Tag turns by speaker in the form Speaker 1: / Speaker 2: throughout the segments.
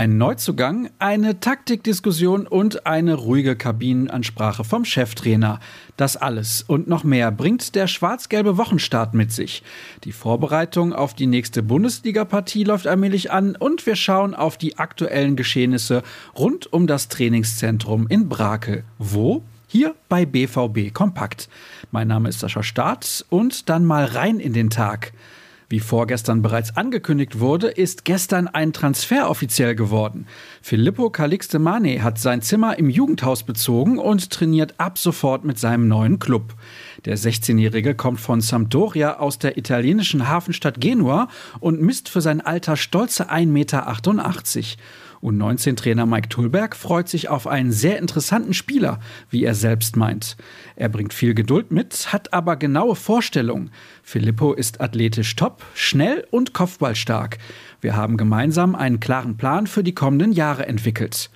Speaker 1: Ein Neuzugang, eine Taktikdiskussion und eine ruhige Kabinenansprache vom Cheftrainer. Das alles und noch mehr bringt der schwarz-gelbe Wochenstart mit sich. Die Vorbereitung auf die nächste Bundesliga-Partie läuft allmählich an und wir schauen auf die aktuellen Geschehnisse rund um das Trainingszentrum in Brakel. Wo? Hier bei BVB Kompakt. Mein Name ist Sascha Staat und dann mal rein in den Tag. Wie vorgestern bereits angekündigt wurde, ist gestern ein Transfer offiziell geworden. Filippo Calixte Mane hat sein Zimmer im Jugendhaus bezogen und trainiert ab sofort mit seinem neuen Club. Der 16-Jährige kommt von Sampdoria aus der italienischen Hafenstadt Genua und misst für sein Alter stolze 1,88 Meter. U19-Trainer Mike Tulberg freut sich auf einen sehr interessanten Spieler, wie er selbst meint. Er bringt viel Geduld mit, hat aber genaue Vorstellungen. Filippo ist athletisch top, schnell und kopfballstark. Wir haben gemeinsam einen klaren Plan für die kommenden Jahre entwickelt.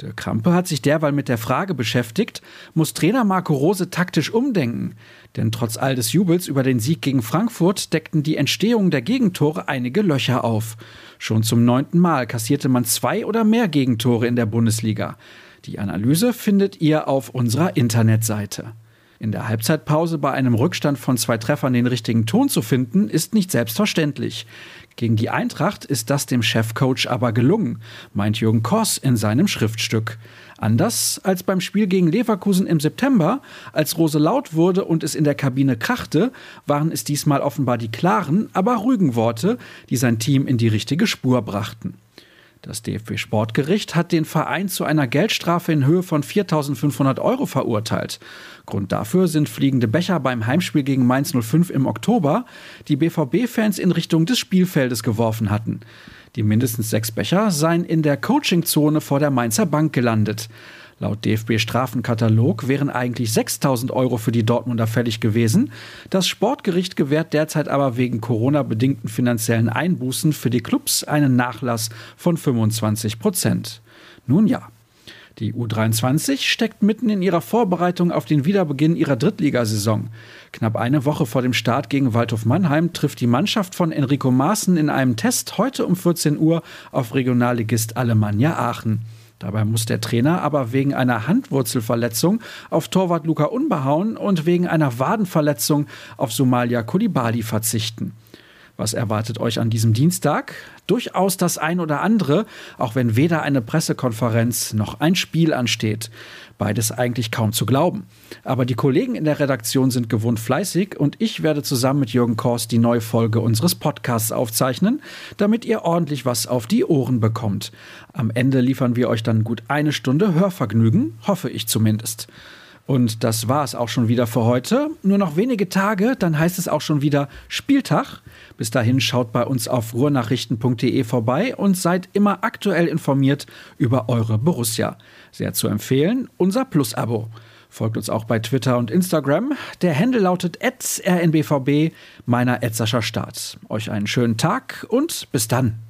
Speaker 1: Der Krampe hat sich derweil mit der Frage beschäftigt, muss Trainer Marco Rose taktisch umdenken? Denn trotz all des Jubels über den Sieg gegen Frankfurt deckten die Entstehung der Gegentore einige Löcher auf. Schon zum neunten Mal kassierte man zwei oder mehr Gegentore in der Bundesliga. Die Analyse findet ihr auf unserer Internetseite. In der Halbzeitpause bei einem Rückstand von zwei Treffern den richtigen Ton zu finden, ist nicht selbstverständlich. Gegen die Eintracht ist das dem Chefcoach aber gelungen, meint Jürgen Koss in seinem Schriftstück. Anders als beim Spiel gegen Leverkusen im September, als Rose laut wurde und es in der Kabine krachte, waren es diesmal offenbar die klaren, aber ruhigen Worte, die sein Team in die richtige Spur brachten. Das DFB Sportgericht hat den Verein zu einer Geldstrafe in Höhe von 4.500 Euro verurteilt. Grund dafür sind fliegende Becher beim Heimspiel gegen Mainz 05 im Oktober, die BVB-Fans in Richtung des Spielfeldes geworfen hatten. Die mindestens sechs Becher seien in der Coachingzone vor der Mainzer Bank gelandet. Laut DFB-Strafenkatalog wären eigentlich 6000 Euro für die Dortmunder fällig gewesen. Das Sportgericht gewährt derzeit aber wegen Corona-bedingten finanziellen Einbußen für die Clubs einen Nachlass von 25 Prozent. Nun ja. Die U23 steckt mitten in ihrer Vorbereitung auf den Wiederbeginn ihrer Drittligasaison. Knapp eine Woche vor dem Start gegen Waldhof Mannheim trifft die Mannschaft von Enrico Maaßen in einem Test heute um 14 Uhr auf Regionalligist Alemannia Aachen. Dabei muss der Trainer aber wegen einer Handwurzelverletzung auf Torwart Luca Unbehauen und wegen einer Wadenverletzung auf Somalia Kulibali verzichten. Was erwartet euch an diesem Dienstag? Durchaus das ein oder andere, auch wenn weder eine Pressekonferenz noch ein Spiel ansteht. Beides eigentlich kaum zu glauben. Aber die Kollegen in der Redaktion sind gewohnt fleißig und ich werde zusammen mit Jürgen Kors die neue Folge unseres Podcasts aufzeichnen, damit ihr ordentlich was auf die Ohren bekommt. Am Ende liefern wir euch dann gut eine Stunde Hörvergnügen, hoffe ich zumindest. Und das war es auch schon wieder für heute. Nur noch wenige Tage, dann heißt es auch schon wieder Spieltag. Bis dahin schaut bei uns auf ruhrnachrichten.de vorbei und seid immer aktuell informiert über eure Borussia. Sehr zu empfehlen, unser Plus-Abo. Folgt uns auch bei Twitter und Instagram. Der Handle lautet rnbvb, meiner Etzerscher Start. Euch einen schönen Tag und bis dann.